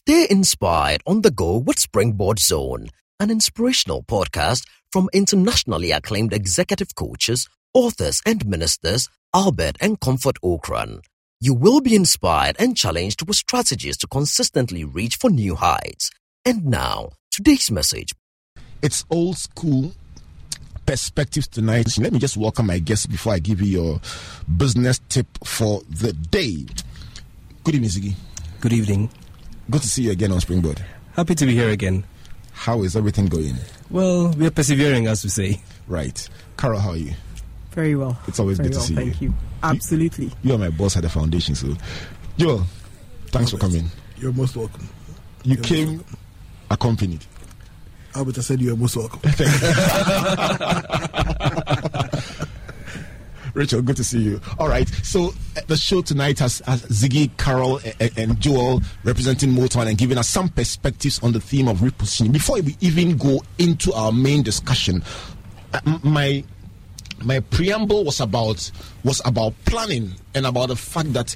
Stay inspired on the go with Springboard Zone, an inspirational podcast from internationally acclaimed executive coaches, authors, and ministers Albert and Comfort Ocran. You will be inspired and challenged with strategies to consistently reach for new heights. And now, today's message. It's old school perspectives tonight. Let me just welcome my guest before I give you your business tip for the day. Good evening, Ziggy. Good evening. Good to see you again on Springboard. Happy to be here again. How is everything going? Well, we are persevering, as we say. Right. Carol, how are you? Very well. It's always Very good to see thank you. Thank you. Absolutely. You are my boss at the foundation, so. Joel, thanks for coming. You're most welcome. You You're came most accompanied. Albert, I said you're most welcome. Rachel, good to see you. All right, so uh, the show tonight has, has Ziggy, Carol, and, and Joel representing Motown and giving us some perspectives on the theme of repositioning. Before we even go into our main discussion, uh, my my preamble was about was about planning and about the fact that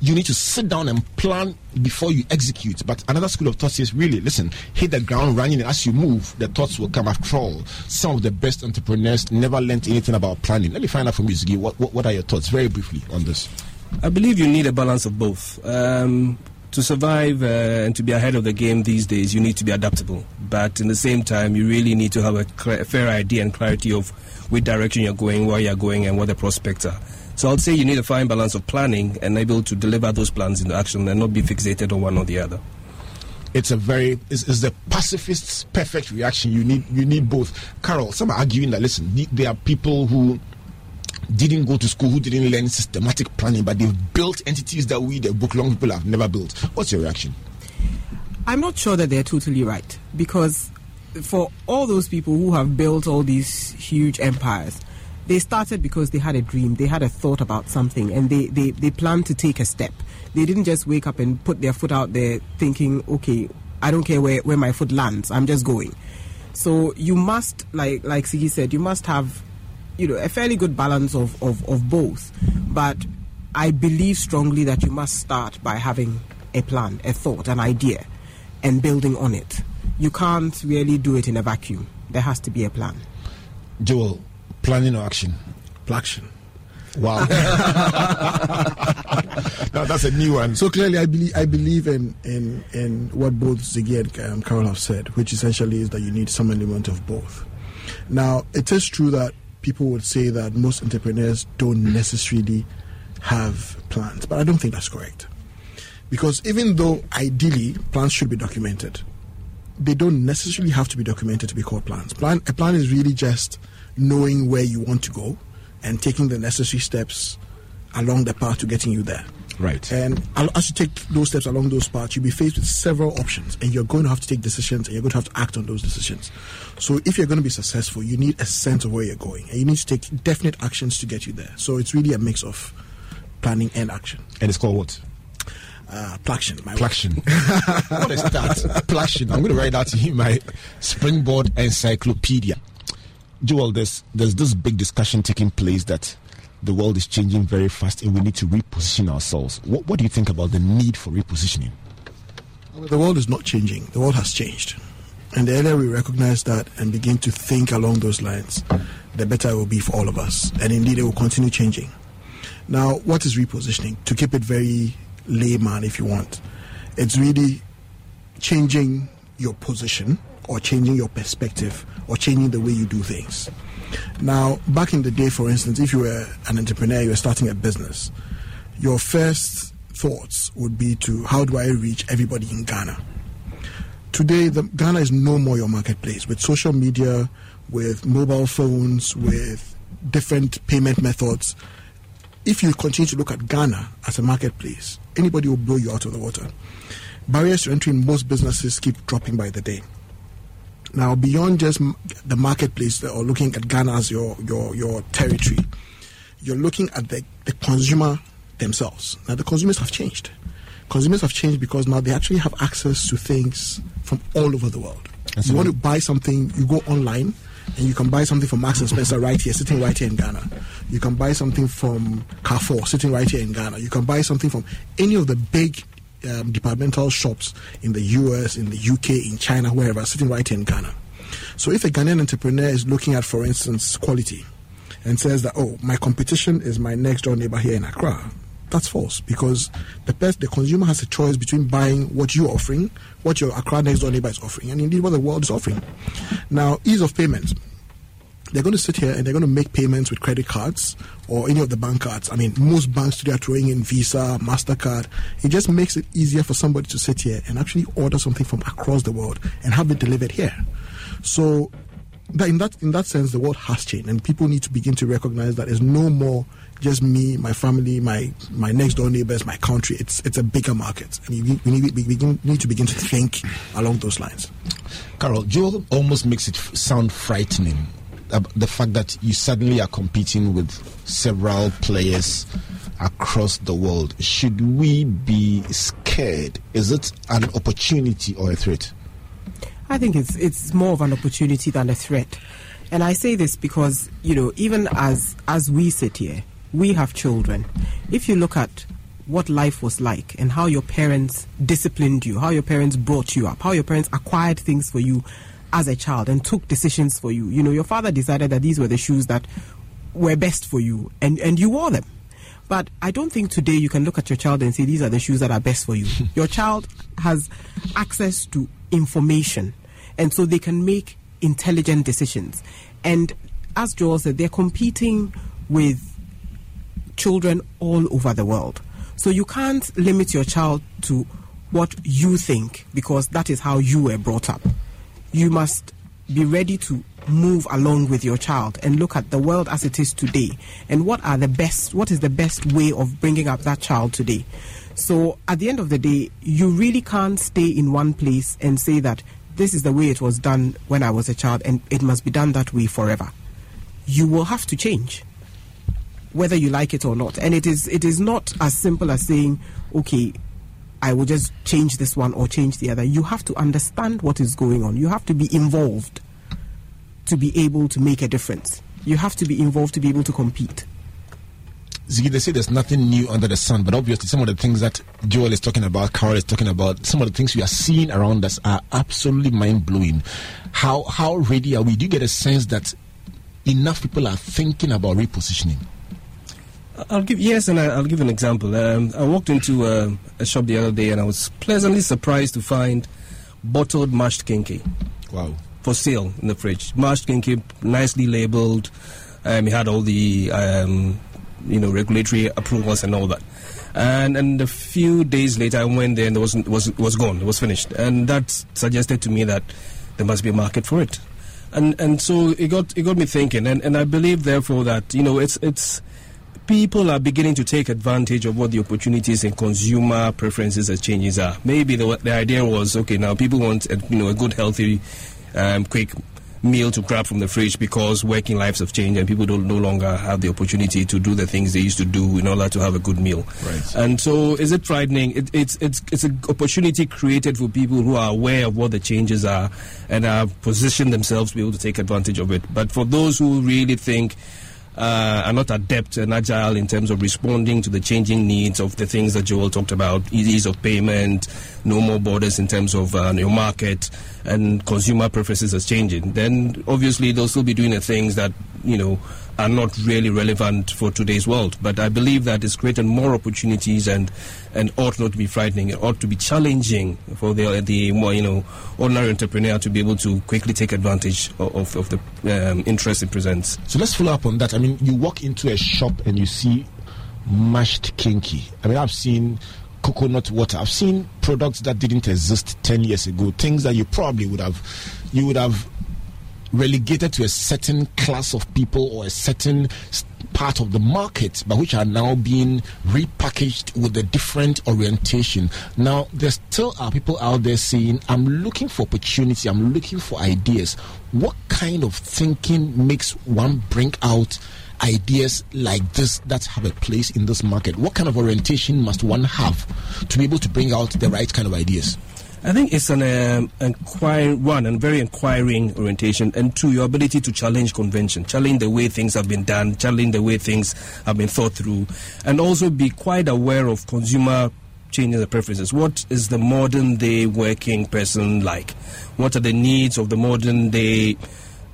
you need to sit down and plan before you execute. But another school of thought says, really, listen, hit the ground running, and as you move, the thoughts will come. After all, some of the best entrepreneurs never learned anything about planning. Let me find out from you, Ziggy, what, what, what are your thoughts, very briefly, on this? I believe you need a balance of both. Um, to survive uh, and to be ahead of the game these days, you need to be adaptable. But in the same time, you really need to have a, cl- fair idea and clarity of which direction you're going, where you're going, and what the prospects are. So I'd say you need a fine balance of planning and able to deliver those plans into action and not be fixated on one or the other. It's a very it's, it's the pacifist's perfect reaction. You need you need both. Carol, some are arguing that listen, the- there are people who didn't go to school, who didn't learn systematic planning, but they've built entities that we, the book long people, have never built. What's your reaction? I'm not sure that they're totally right because for all those people who have built all these huge empires, they started because they had a dream, they had a thought about something, and they, they, they planned to take a step. They didn't just wake up and put their foot out there thinking, okay, I don't care where, where my foot lands, I'm just going. So you must, like like Ziggy said, you must have, you know, a fairly good balance of, of, of both. But I believe strongly that you must start by having a plan, a thought, an idea, and building on it. You can't really do it in a vacuum. There has to be a plan. Joel, planning or action? Action. Wow. now that's a new one. So clearly, I believe I believe in in in what both Ziggy and um, Carol have said, which essentially is that you need some element of both. Now, it is true that people would say that most entrepreneurs don't necessarily have plans, but I don't think that's correct. Because even though ideally plans should be documented, they don't necessarily have to be documented to be called plans. Plan a plan is really just knowing where you want to go and taking the necessary steps along the path to getting you there. Right. And as you take those steps along those paths, you'll be faced with several options, and you're going to have to take decisions, and you're going to have to act on those decisions. So, if you're going to be successful, you need a sense of where you're going, and you need to take definite actions to get you there. So, it's really a mix of planning and action. and it's called what? Uh, plaction. My Plaction. what is that? Plaction. I'm going to write that in my Springboard Encyclopedia. Joel, there's, there's this big discussion taking place that the world is changing very fast and we need to reposition ourselves. What, what do you think about the need for repositioning? The world is not changing. The world has changed. And the earlier we recognize that and begin to think along those lines, the better it will be for all of us. And indeed, it will continue changing. Now, what is repositioning? To keep it very layman, if you want, it's really changing your position or changing your perspective or changing the way you do things. Now, back in the day, for instance, if you were an entrepreneur, you were starting a business, your first thoughts would be to how do I reach everybody in Ghana? Today, the, Ghana is no more your marketplace with social media, with mobile phones, with different payment methods. If you continue to look at Ghana as a marketplace, anybody will blow you out of the water. Barriers to entry in most businesses keep dropping by the day. Now, beyond just the marketplace uh, or looking at Ghana as your, your, your territory, you're looking at the, the consumer themselves. Now, the consumers have changed. Consumers have changed because now they actually have access to things from all over the world. That's you want to buy something, you go online and you can buy something from Marks and Spencer right here, sitting right here in Ghana. You can buy something from Carrefour, sitting right here in Ghana. You can buy something from any of the big um, departmental shops in the US, in the UK, in China, wherever, sitting right here in Ghana. So if a Ghanaian entrepreneur is looking at, for instance, quality and says that, oh, my competition is my next door neighbor here in Accra, that's false because the best, the consumer has a choice between buying what you're offering, what your Accra next door neighbor is offering, and indeed what the world is offering. Now, ease of payment they're going to sit here and they're going to make payments with credit cards or any of the bank cards. I mean, most banks today are throwing in Visa, MasterCard. It just makes it easier for somebody to sit here and actually order something from across the world and have it delivered here. So, that in that in that sense, the world has changed, and people need to begin to recognize that it's no more just me, my family, my my next door neighbors, my country. It's it's a bigger market, and we, we, need, we begin, need to begin to think along those lines. Carol, Joel almost makes it sound frightening the fact that you suddenly are competing with several players across the world. Should we be scared? Is it an opportunity or a threat? I think it's it's more of an opportunity than a threat. And I say this because, you know, even as as we sit here, we have children. If you look at what life was like and how your parents disciplined you, how your parents brought you up, how your parents acquired things for you as a child and took decisions for you. You know, your father decided that these were the shoes that were best for you and, and you wore them. But I don't think today you can look at your child and say these are the shoes that are best for you. your child has access to information and so they can make intelligent decisions. And as Joel said, they're competing with children all over the world. So you can't limit your child to what you think because that is how you were brought up you must be ready to move along with your child and look at the world as it is today. And what are the best what is the best way of bringing up that child today? So at the end of the day you really can't stay in one place and say that this is the way it was done when i was a child and it must be done that way forever. You will have to change whether you like it or not. And it is it is not as simple as saying okay I will just change this one or change the other. You have to understand what is going on. You have to be involved to be able to make a difference. You have to be involved to be able to compete. Ziggy, they say there's nothing new under the sun, but obviously some of the things that Joel is talking about, Carol is talking about, some of the things we are seeing around us are absolutely mind blowing. How how ready are we? Do you get a sense that enough people are thinking about repositioning? I'll give yes, and I, will give an example. Um, I walked into a, a, shop the other day, and I was pleasantly surprised to find bottled mashed kenkey. Wow! For sale in the fridge, mashed kenkey, nicely labeled. Um, it had all the um, you know regulatory approvals and all that. And and a few days later, I went there and it wasn't was was gone. It was finished, and that suggested to me that there must be a market for it. And and so it got it got me thinking, and, and I believe therefore that you know it's it's people are beginning to take advantage of what the opportunities and consumer preferences and changes are. Maybe the, the idea was okay, now people want a, you know a good, healthy, um, quick meal to grab from the fridge because working lives have changed and people don't no longer have the opportunity to do the things they used to do in order to have a good meal. Right. And so, is it frightening? It, it's it's it's an opportunity created for people who are aware of what the changes are and have positioned themselves to be able to take advantage of it. But for those who really think uh, are not adept and agile in terms of responding to the changing needs of the things that Joel talked about ease of payment, no more borders in terms of uh, your market, and consumer preferences is changing, then obviously they'll still be doing the things that, you know, are not really relevant for today's world. But I believe that it's created more opportunities and and ought not to be frightening. It ought to be challenging for the the more you know ordinary entrepreneur to be able to quickly take advantage of, of the um, interest it presents. So let's follow up on that. I mean, you walk into a shop and you see mashed kenkey. I mean, I've seen coconut water. I've seen products that didn't exist 10 years ago, things that you probably would have you would have relegated to a certain class of people or a certain part of the market, but which are now being repackaged with a different orientation. Now, there still are people out there saying, I'm looking for opportunity, I'm looking for ideas. What kind of thinking makes one bring out? ideas like this that have a place in this market? What kind of orientation must one have to be able to bring out the right kind of ideas? I think it's an um, one and very inquiring orientation, and two, your ability to challenge convention, challenge the way things have been done, challenge the way things have been thought through, and also be quite aware of consumer changing the preferences. What is the modern day working person like? What are the needs of the modern day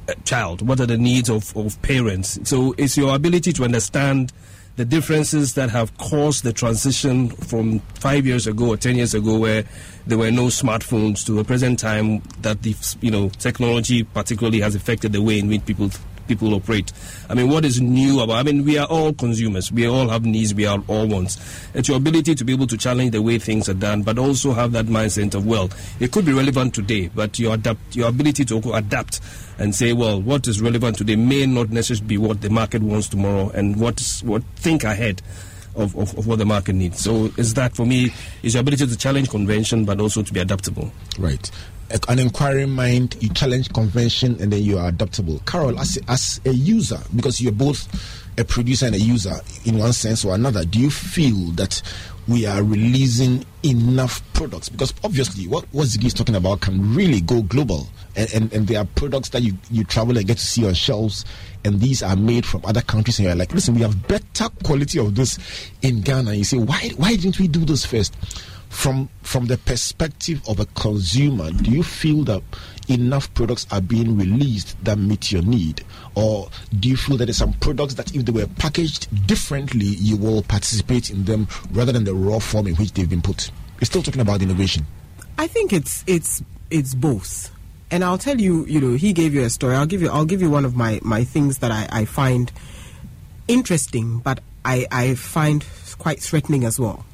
uh, child? What are the needs of, of parents? So it's your ability to understand the differences that have caused the transition from five years ago or ten years ago, where there were no smartphones, to the present time that the you know technology particularly has affected the way in which people people operate. I mean, what is new about? I mean, we are all consumers. We all have needs. We are all wants. It's your ability to be able to challenge the way things are done, but also have that mindset of well, it could be relevant today, but your adapt, your ability to adapt and say, well, what is relevant today may not necessarily be what the market wants tomorrow, and what what think ahead. Of, of, of, what the market needs. So is that for me is your ability to challenge convention but also to be adaptable. Right an inquiring mind, you challenge convention, and then you are adaptable. Carol, as a, as a user, because you're both a producer and a user in one sense or another, do you feel that we are releasing enough products? Because obviously, what, what Ziggy is talking about can really go global. And, and, and there are products that you, you travel and get to see on shelves, and these are made from other countries. And you're like, listen, we have better quality of this in Ghana. You say, why, why didn't we do this first? From from the perspective of a consumer, do you feel that enough products are being released that meet your need, or do you feel that there's some products that if they were packaged differently, you will participate in them rather than the raw form in which they've been put? We're still talking about innovation. I think it's it's it's both. And I'll tell you, you know, he gave you a story. I'll give you I'll give you one of my, my things that I, I find interesting, but I, I find quite threatening as well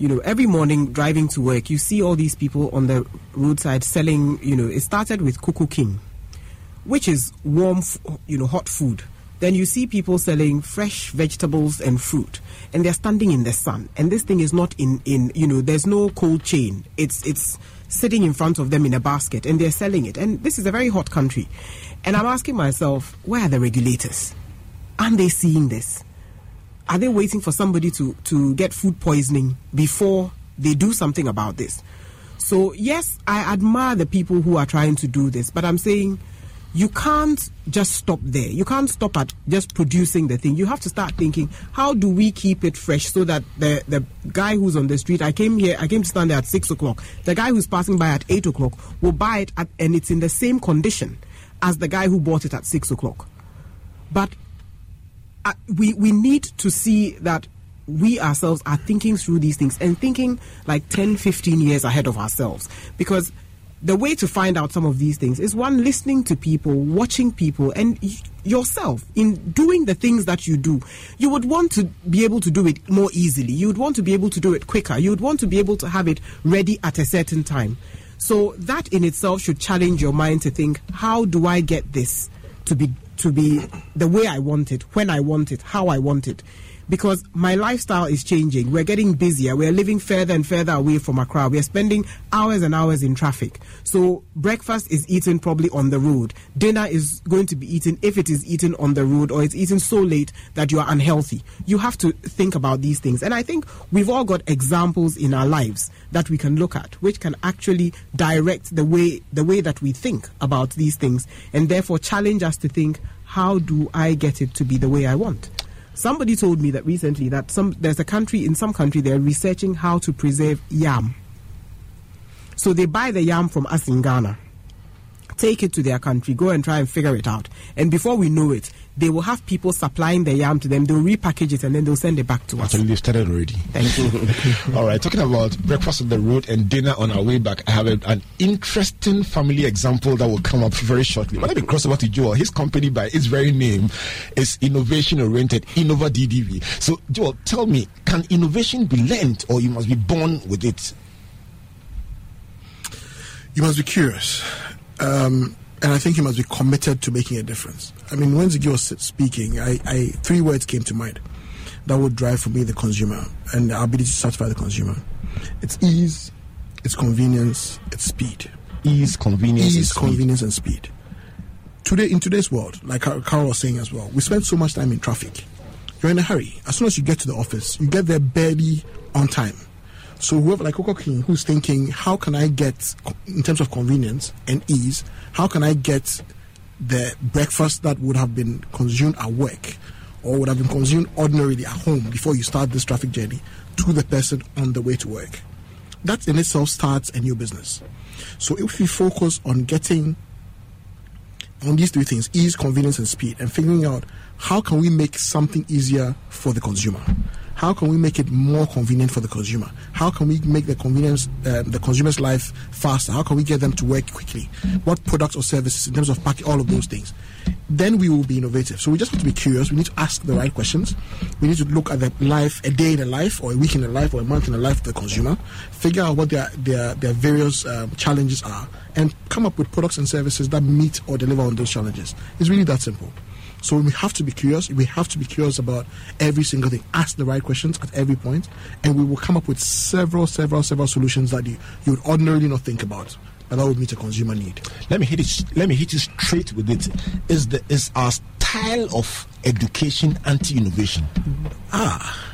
you know, every morning driving to work, you see all these people on the roadside selling, you know, it started with Koko King, which is warm, you know, hot food. Then you see people selling fresh vegetables and fruit, and they're standing in the sun. And this thing is not in, in you know, there's no cold chain. It's, it's sitting in front of them in a basket, and they're selling it. And this is a very hot country. And I'm asking myself, where are the regulators? Aren't they seeing this? Are they waiting for somebody to, to get food poisoning before they do something about this? So, yes, I admire the people who are trying to do this, but I'm saying you can't just stop there. You can't stop at just producing the thing. You have to start thinking, how do we keep it fresh so that the, the guy who's on the street, I came here, I came to stand there at six o'clock. The guy who's passing by at eight o'clock will buy it at, and it's in the same condition as the guy who bought it at six o'clock. But we we need to see that we ourselves are thinking through these things and thinking like 10 15 years ahead of ourselves. Because the way to find out some of these things is one listening to people watching people and yourself in doing the things that you do. You would want to be able to do it more easily. You would want to be able to do it quicker. You would want to be able to have it ready at a certain time. So that in itself should challenge your mind to think how do i get this to be to be the way I want it, when I want it, how I want it. Because my lifestyle is changing. We're getting busier. We're living further and further away from Accra. We're spending hours and hours in traffic. So breakfast is eaten probably on the road. Dinner is going to be eaten if it is eaten on the road or it's eaten so late that you are unhealthy. You have to think about these things. And I think we've all got examples in our lives that we can look at, which can actually direct the way the way that we think about these things, and therefore challenge us to think, how do I get it to be the way I want? Somebody told me that recently that some there's a country in some country they're researching how to preserve yam. So they buy the yam from us in Ghana take it to their country, go and try and figure it out. And before we know it, they will have people supplying the yam to them. They'll repackage it and then they'll send it back to us. Actually, they've started already. Thank you. All right, talking about breakfast on the road and dinner on our way back, I have a, an interesting family example that will come up very shortly. But let me cross over to Joel. His company, by its very name, is innovation oriented, Innova DDB. So, Joel, tell me, can innovation be learned or you must be born with it? You must be curious. Um, and I think he must be committed to making a difference. I mean, when Ziggy was speaking, I, I, three words came to mind that would drive for me the consumer and the ability to satisfy the consumer. It's ease, it's convenience, it's speed. Ease, convenience, ease, and convenience, and speed. Today, in today's world, like Carol was saying as well, we spend so much time in traffic. You're in a hurry. As soon as you get to the office, you get there barely on time. So whoever like Koko King who's thinking, how can I get in terms of convenience and ease, how can I get the breakfast that would have been consumed at work or would have been consumed ordinarily at home before you start this traffic journey to the person on the way to work. That in itself starts a new business. So if we focus on getting on these three things ease, convenience, and speed and figuring out how can we make something easier for the consumer how can we make it more convenient for the consumer? How can we make the convenience, uh, the consumer's life faster? How can we get them to work quickly? What products or services in terms of packing, all of those things. Then we will be innovative. So we just have to be curious. We need to ask the right questions. We need to look at the life, a day in the life, or a week in the life, or a month in the life of the consumer. Figure out what their their, their various um, challenges are, and come up with products and services that meet or deliver on those challenges. It's really that simple. So we have to be curious. We have to be curious about every single thing. Ask the right questions at every point, and we will come up with several, several, several solutions that you, you would ordinarily not think about. But that would meet a consumer need. Let me hit it. Let me hit you straight with it. Is the is our style of education anti-innovation? Ah.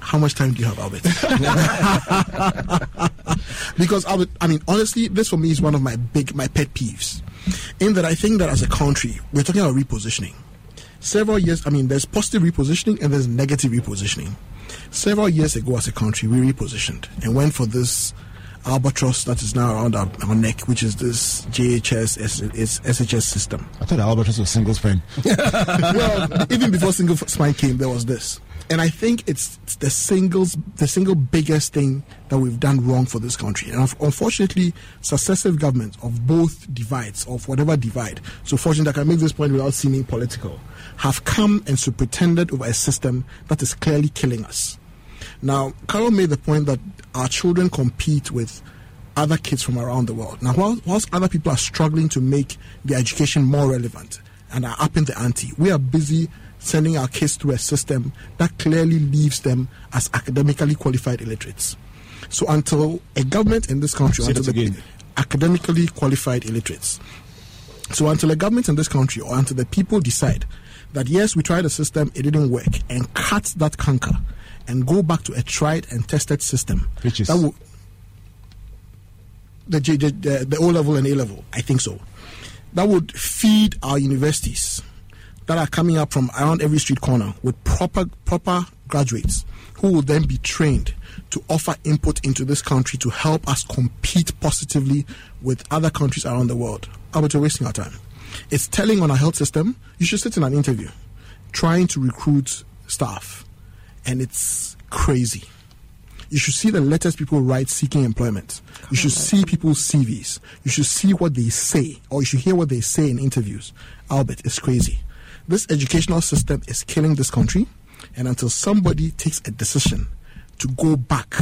How much time do you have, Albert? because Albert, I mean, honestly, this for me is one of my big, my pet peeves. In that I think that as a country, we're talking about repositioning several years, I mean, there's positive repositioning and there's negative repositioning. Several years ago, as a country, we repositioned and went for this albatross that is now around our, our neck, which is this JHS SHS system. I thought albatross was single spine. well, even before single spine came, there was this and I think it's the singles the single biggest thing that we've done wrong for this country. And unfortunately, successive governments of both divides, of whatever divide, so fortunately I can make this point without seeming political, have come and superintended over a system that is clearly killing us. Now, Carol made the point that our children compete with other kids from around the world. Now, whilst, whilst other people are struggling to make their education more relevant and are upping the ante, we are busy sending our kids through a system that clearly leaves them as academically qualified illiterates. So until a government in this country, Say until the academically qualified illiterates, so until a government in this country or until the people decide that yes, we tried a system, it didn't work, and cut that canker and go back to a tried and tested system, which is that will, the, the, the O level and A level, I think so. That would feed our universities that are coming up from around every street corner with proper proper graduates who will then be trained to offer input into this country to help us compete positively with other countries around the world. Albert, you're wasting our time. It's telling on our health system. You should sit in an interview trying to recruit staff, and it's crazy. You should see the letters people write seeking employment. You should see people's CVs. You should see what they say, or you should hear what they say in interviews. Albert, it's crazy. This educational system is killing this country, and until somebody takes a decision to go back,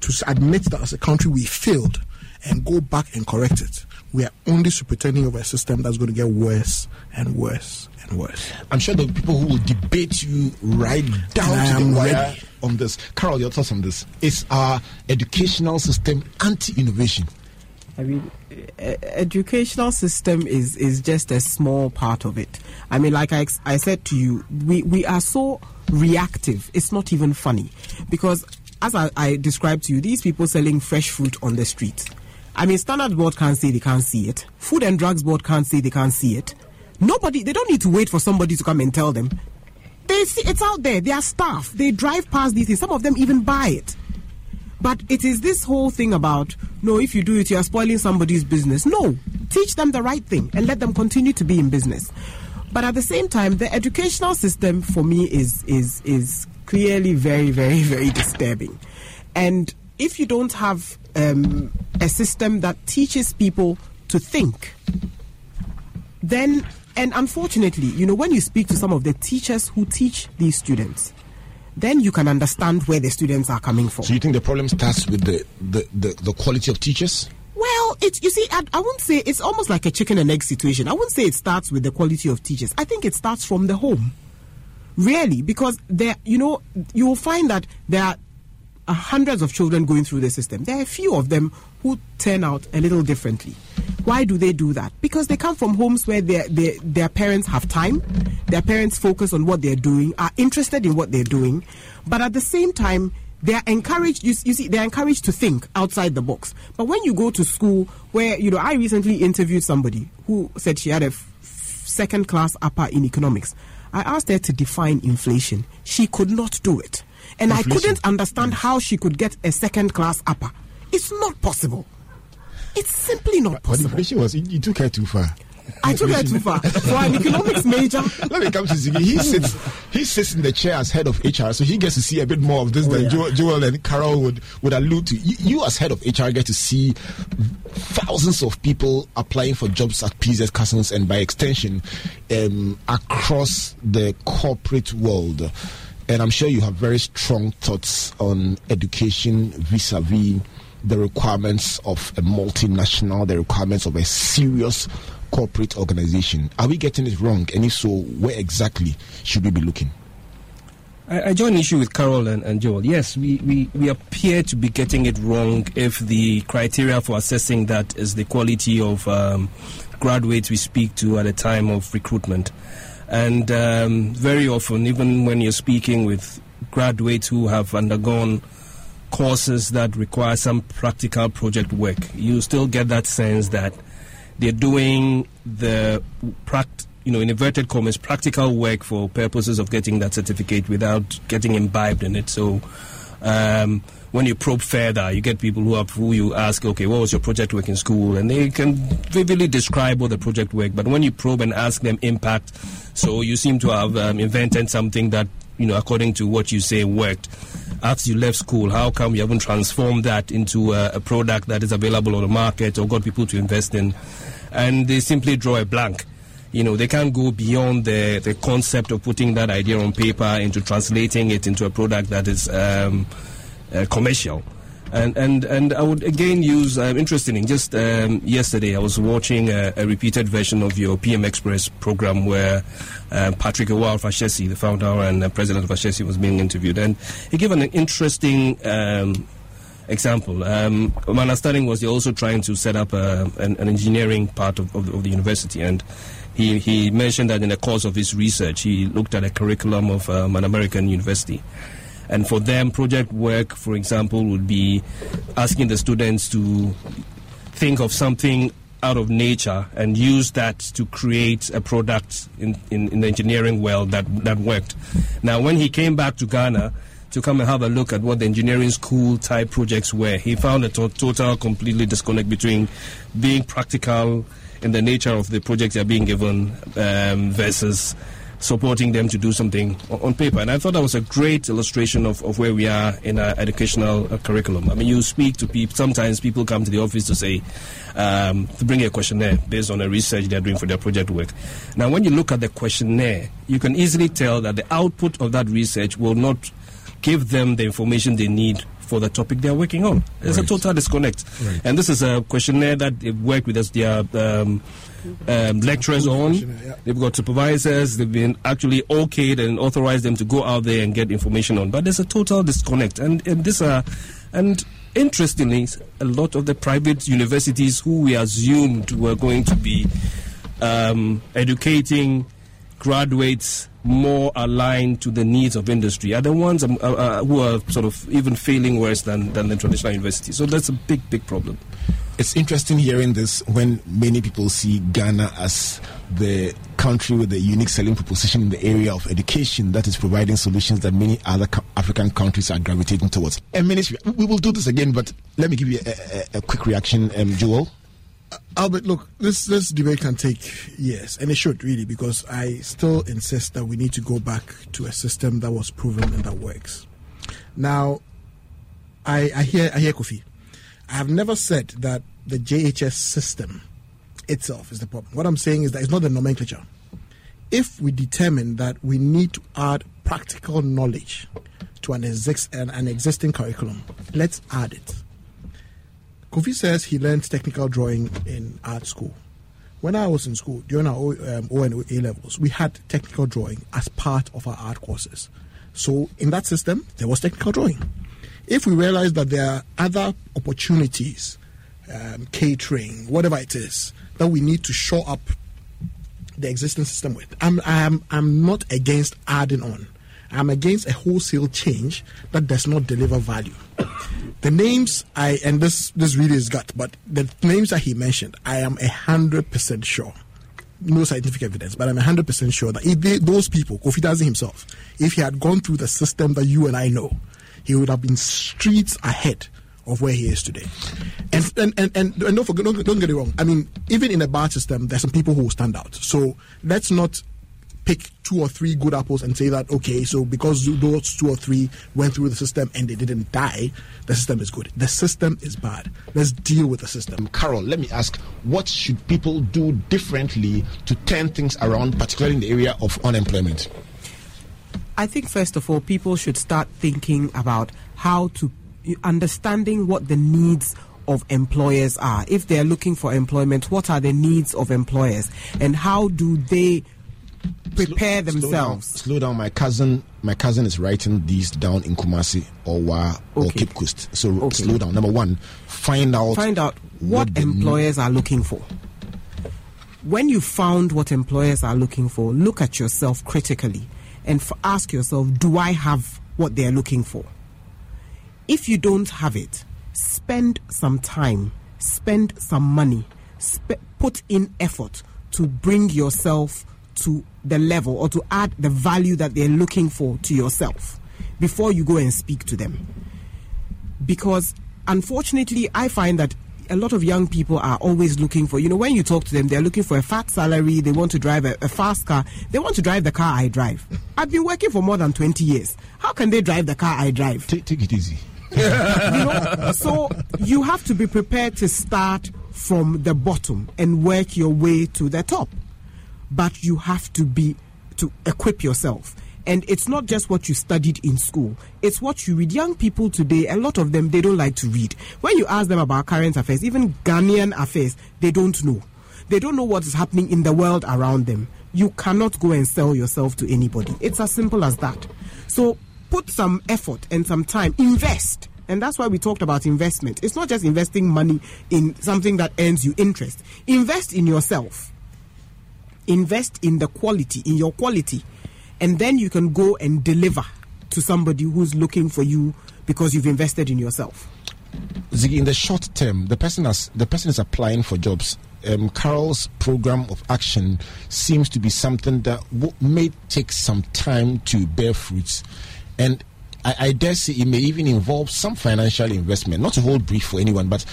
to admit that as a country we failed, and go back and correct it, we are only pretending of a system that's going to get worse and worse and worse. I'm sure the people who will debate you right down to the wire ready. on this. Carol, your thoughts on this? Is our educational system anti-innovation? I mean, educational system is is just a small part of it. I mean, like I, I said to you, we, we are so reactive. It's not even funny because, as I, I described to you, these people selling fresh fruit on the street. I mean, Standard Board can't say they can't see it. Food and Drugs Board can't say they can't see it. Nobody, they don't need to wait for somebody to come and tell them. They see it's out there. They are staff. They drive past these things. Some of them even buy it. But it is this whole thing about no, if you do it, you are spoiling somebody's business. No, teach them the right thing and let them continue to be in business. But at the same time, the educational system for me is is is clearly very, very, very disturbing. And if you don't have um, a system that teaches people to think, then and unfortunately, you know, when you speak to some of the teachers who teach these students, then you can understand where the students are coming from. So you think the problem starts with the, the, the, the quality of teachers? Well, it's you see, I, I wouldn't say it's almost like a chicken and egg situation. I wouldn't say it starts with the quality of teachers. I think it starts from the home, really, because there, you know, you will find that there are hundreds of children going through the system. There are a few of them who turn out a little differently. Why do they do that? Because they come from homes where their, their, their parents have time, their parents focus on what they're doing, are interested in what they're doing, but at the same time, they're encouraged you, you, see they're encouraged to think outside the box but when you go to school where you know i recently interviewed somebody who said she had a f- second class upper in economics i asked her to define inflation she could not do it And I couldn't understand how she could get a second class upper. It's not possible. It's simply not possible. But the inflation was, you took her too far. I took her too far for an economics major. Let me come to Ziggy. He sits, he sits in the chair as head of HR, so he gets to see a bit more of this oh, than yeah. Joel, Joel, and Carol would, would allude to. You, you, as head of HR, get to see thousands of people applying for jobs at PZ Cussons and by extension um, across the corporate world. And I'm sure you have very strong thoughts on education vis a vis the requirements of a multinational, the requirements of a serious corporate organization. Are we getting it wrong? And if so, where exactly should we be looking? I, I join issue with Carol and, and Joel. Yes, we, we, we appear to be getting it wrong if the criteria for assessing that is the quality of um, graduates we speak to at the time of recruitment. And um, very often, even when you're speaking with graduates who have undergone courses that require some practical project work, you still get that sense that they're doing the you know, in inverted commas, practical work for purposes of getting that certificate without getting imbibed in it. So, um, when you probe further, you get people who, who you ask, okay, what was your project work in school? And they can vividly describe all the project work. But when you probe and ask them impact, so you seem to have um, invented something that, you know, according to what you say worked. After you left school, how come you haven't transformed that into a, a product that is available on the market or got people to invest in? And they simply draw a blank you know they can't go beyond the the concept of putting that idea on paper into translating it into a product that is um, uh, commercial. And, and and I would again use um, interesting. Just um, yesterday, I was watching a, a, repeated version of your PM Express program where uh, Patrick Awuah Fashesi, the founder and uh, president of Ashesi, was being interviewed, and he gave an interesting um, example. Um, my understanding was you're also trying to set up a, an, an, engineering part of, of, of, the university, and he, he mentioned that in the course of his research, he looked at a curriculum of um, an American university. And for them, project work, for example, would be asking the students to think of something out of nature and use that to create a product in, in, in the engineering world that, that worked. Now, when he came back to Ghana, to come and have a look at what the engineering school type projects were. He found a to- total completely disconnect between being practical in the nature of the projects they're being given um, versus supporting them to do something on paper. And I thought that was a great illustration of, of where we are in our educational uh, curriculum. I mean, you speak to people, sometimes people come to the office to say, um, to bring a questionnaire based on the research they're doing for their project work. Now, when you look at the questionnaire, you can easily tell that the output of that research will not give them the information they need for the topic they're working on. There's right. a total disconnect. Right. And this is a questionnaire that they've worked with us, their um, um, lecturers on. Yeah. They've got supervisors. They've been actually okayed and authorized them to go out there and get information on. But there's a total disconnect. And, and this, uh, and interestingly, a lot of the private universities who we assumed were going to be um, educating graduates more aligned to the needs of industry are the ones um, uh, uh, who are sort of even failing worse than, than the traditional universities. So that's a big, big problem. It's interesting hearing this when many people see Ghana as the country with a unique selling proposition in the area of education that is providing solutions that many other African countries are gravitating towards. And ministry, we will do this again, but let me give you a, a, a quick reaction, um, Joel. Albert, look, this this debate can take years, and it should really, because I still insist that we need to go back to a system that was proven and that works. Now, I, I hear I hear Kofi. I have never said that the JHS system itself is the problem. What I'm saying is that it's not the nomenclature. If we determine that we need to add practical knowledge to an, an, an existing curriculum, let's add it Kofi says he learned technical drawing in art school. When I was in school, during our um, O and A levels, we had technical drawing as part of our art courses. So in that system, there was technical drawing. If we realize that there are other opportunities, um, catering, whatever it is, that we need to shore up the existing system with, I'm, I'm, I'm not against adding on. I'm against a wholesale change that does not deliver value. The names I and this this really is gut, but the names that he mentioned, I am hundred percent sure no scientific evidence, but I'm 100% sure that if they, those people, Kofi Dansey himself, if he had gone through the system that you and I know, he would have been streets ahead of where he is today. And and, and, and, and don't, forget, don't, don't get it wrong. I mean, even in a bar system, there's some people who will stand out. So let's not pick two or three good apples and say that okay so because those two or three went through the system and they didn't die the system is good the system is bad let's deal with the system carol let me ask what should people do differently to turn things around particularly in the area of unemployment i think first of all people should start thinking about how to understanding what the needs of employers are. If they're looking for employment, what are the needs of employers? And how do they prepare slow, themselves. Slow down, slow down. My cousin, my cousin is writing these down in Kumasi or Wa or okay. Cape Coast. So okay. slow down. Number one, find out find out what, what employers are looking for. When you found what employers are looking for, look at yourself critically and f- ask yourself, do I have what they are looking for? If you don't have it, spend some time, spend some money, sp- put in effort to bring yourself to the level or to add the value that they're looking for to yourself before you go and speak to them. Because unfortunately, I find that a lot of young people are always looking for, you know, when you talk to them, they're looking for a fat salary, they want to drive a, a, fast car, they want to drive the car I drive. I've been working for more than 20 years. How can they drive the car I drive? Take, take it easy. you know, so you have to be prepared to start from the bottom and work your way to the top but you have to be to equip yourself. And it's not just what you studied in school. It's what you read. Young people today a lot of them they don't like to read. When you ask them about current affairs even ghanaian affairs they don't know. They don't know what is happening in the world around them. You cannot go and sell yourself to anybody. It's as simple as that. So put some effort and some time. Invest. And that's why we talked about investment. It's not just investing money in something that earns you interest. Invest in yourself invest in the quality, in your quality, and then you can go and deliver to somebody who's looking for you because you've invested in yourself. In the short term, the person has the person is applying for jobs. Um, Carol's program of action seems to be something that w- may take some time to bear fruits, and I, I dare say it may even involve some financial investment. Not to hold brief for anyone, but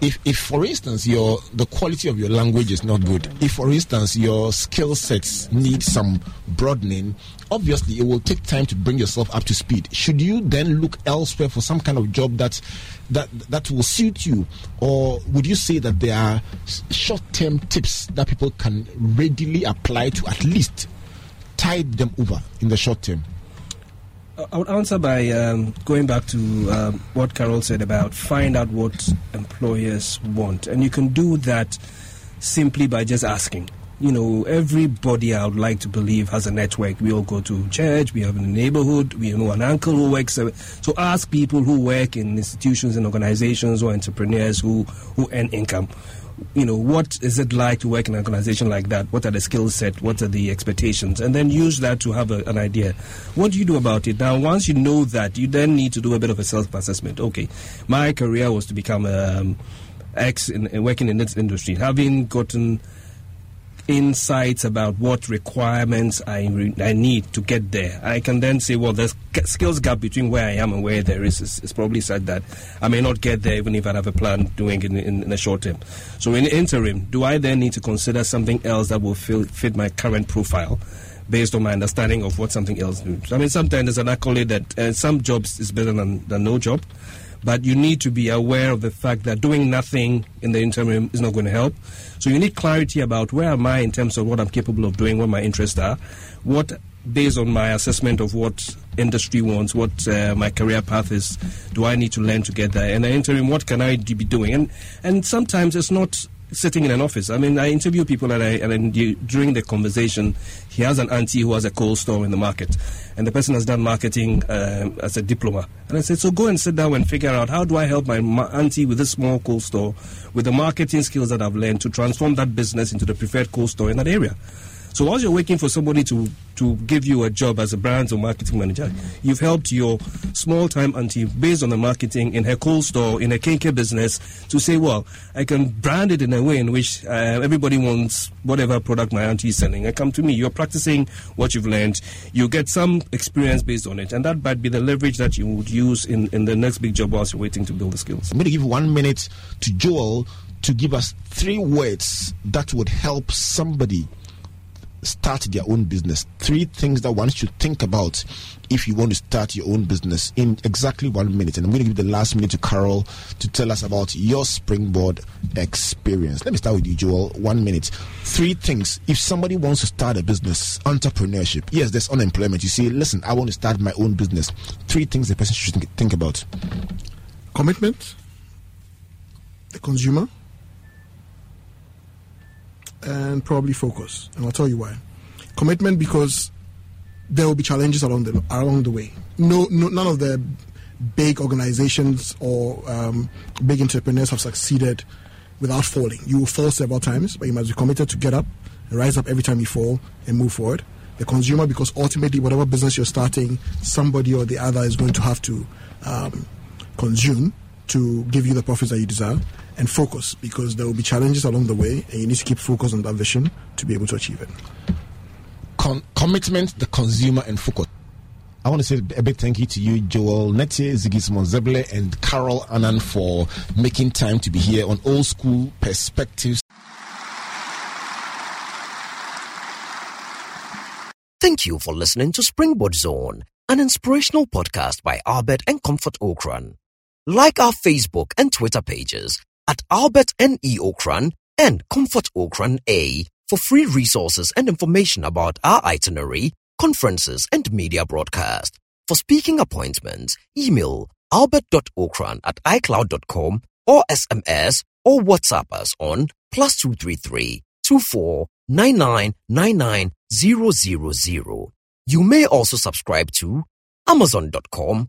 if, if for instance your the quality of your language is not good if for instance your skill sets need some broadening obviously it will take time to bring yourself up to speed. Should you then look elsewhere for some kind of job that that that will suit you? Or would you say that there are short-term tips that people can readily apply to at least tide them over in the short term I would answer by um, going back to um, what Carol said about find out what employers want. And you can do that simply by just asking. You know, everybody I would like to believe has a network. We all go to church, we have in the neighborhood, we know an uncle who works. So ask people who work in institutions and organizations or entrepreneurs who, who earn income you know, what is it like to work in an organization like that? What are the skill set? What are the expectations? And then use that to have a, an idea. What do you do about it? Now, once you know that, you then need to do a bit of a self assessment. Okay, my career was to become um, X in, in working in this industry. Having gotten insights about what requirements I, re- I need to get there. I can then say, well, the skills gap between where I am and where there is is, is probably such that I may not get there even if I have a plan doing it in, in, in the short term. So in interim, do I then need to consider something else that will fill, fit my current profile? based on my understanding of what something else does. I mean, sometimes there's an accolade that uh, some jobs is better than, than no job but you need to be aware of the fact that doing nothing in the interim is not going to help. So you need clarity about where am I in terms of what I'm capable of doing, what my interests are, what based on my assessment of what industry wants, what uh, my career path is, do I need to learn to get there? And the interim, what can I be doing? And and sometimes it's not sitting in an office. I mean, I interview people, and, I, and during the conversation, he has an auntie who has a cold store in the market, and the person has done marketing uh, as a diploma. And I said, so go and sit down and figure out how do I help my auntie with this small cold store with the marketing skills that I've learned to transform that business into the preferred cold store in that area. So whilst you're waiting for somebody to, to give you a job as a brand or marketing manager, you've helped your small time auntie based on the marketing in her cold store, in her KK business, to say, well, I can brand it in a way in which uh, everybody wants whatever product my auntie is selling. And come to me. You're practicing what you've learned. You get some experience based on it. And that might be the leverage that you would use in, in the next big job whilst you're waiting to build the skills. I'm going to give one minute to Joel to give us three words that would help somebody start their own business. Three things that one should think about if you want to start your own business in exactly one minute. And I'm going to give the last minute to Carol to tell us about your springboard experience. Let me start with you, Joel. One minute. Three things. If somebody wants to start a business, entrepreneurship, yes, there's unemployment. You say, listen, I want to start my own business. Three things the person should think about commitment, the consumer, and probably focus. And I'll tell you why. Commitment because there will be challenges along the along the way. No, no none of the big organizations or um, big entrepreneurs have succeeded without falling. You will fall several times, but you must be committed to get up rise up every time you fall and move forward. The consumer, because ultimately, whatever business you're starting, somebody or the other is going to have to um, consume to give you the profits that you desire and focus because there will be challenges along the way and you need to keep focus on that vision to be able to achieve it. Con- commitment, the consumer, and focus. I want to say a big thank you to you, Joel Nettey, Ziggy Zeble, and Carol Annan for making time to be here on Old School Perspectives. Thank you for listening to Springboard Zone, an inspirational podcast by Albert and Comfort Ocran. Like our Facebook and Twitter pages at Albert N.E. Ocran and Comfort Ocran A for free resources and information about our itinerary, conferences, and media broadcast. For speaking appointments, email albert.ocran at icloud.com or SMS or WhatsApp us on plus 233 24 You may also subscribe to Amazon.com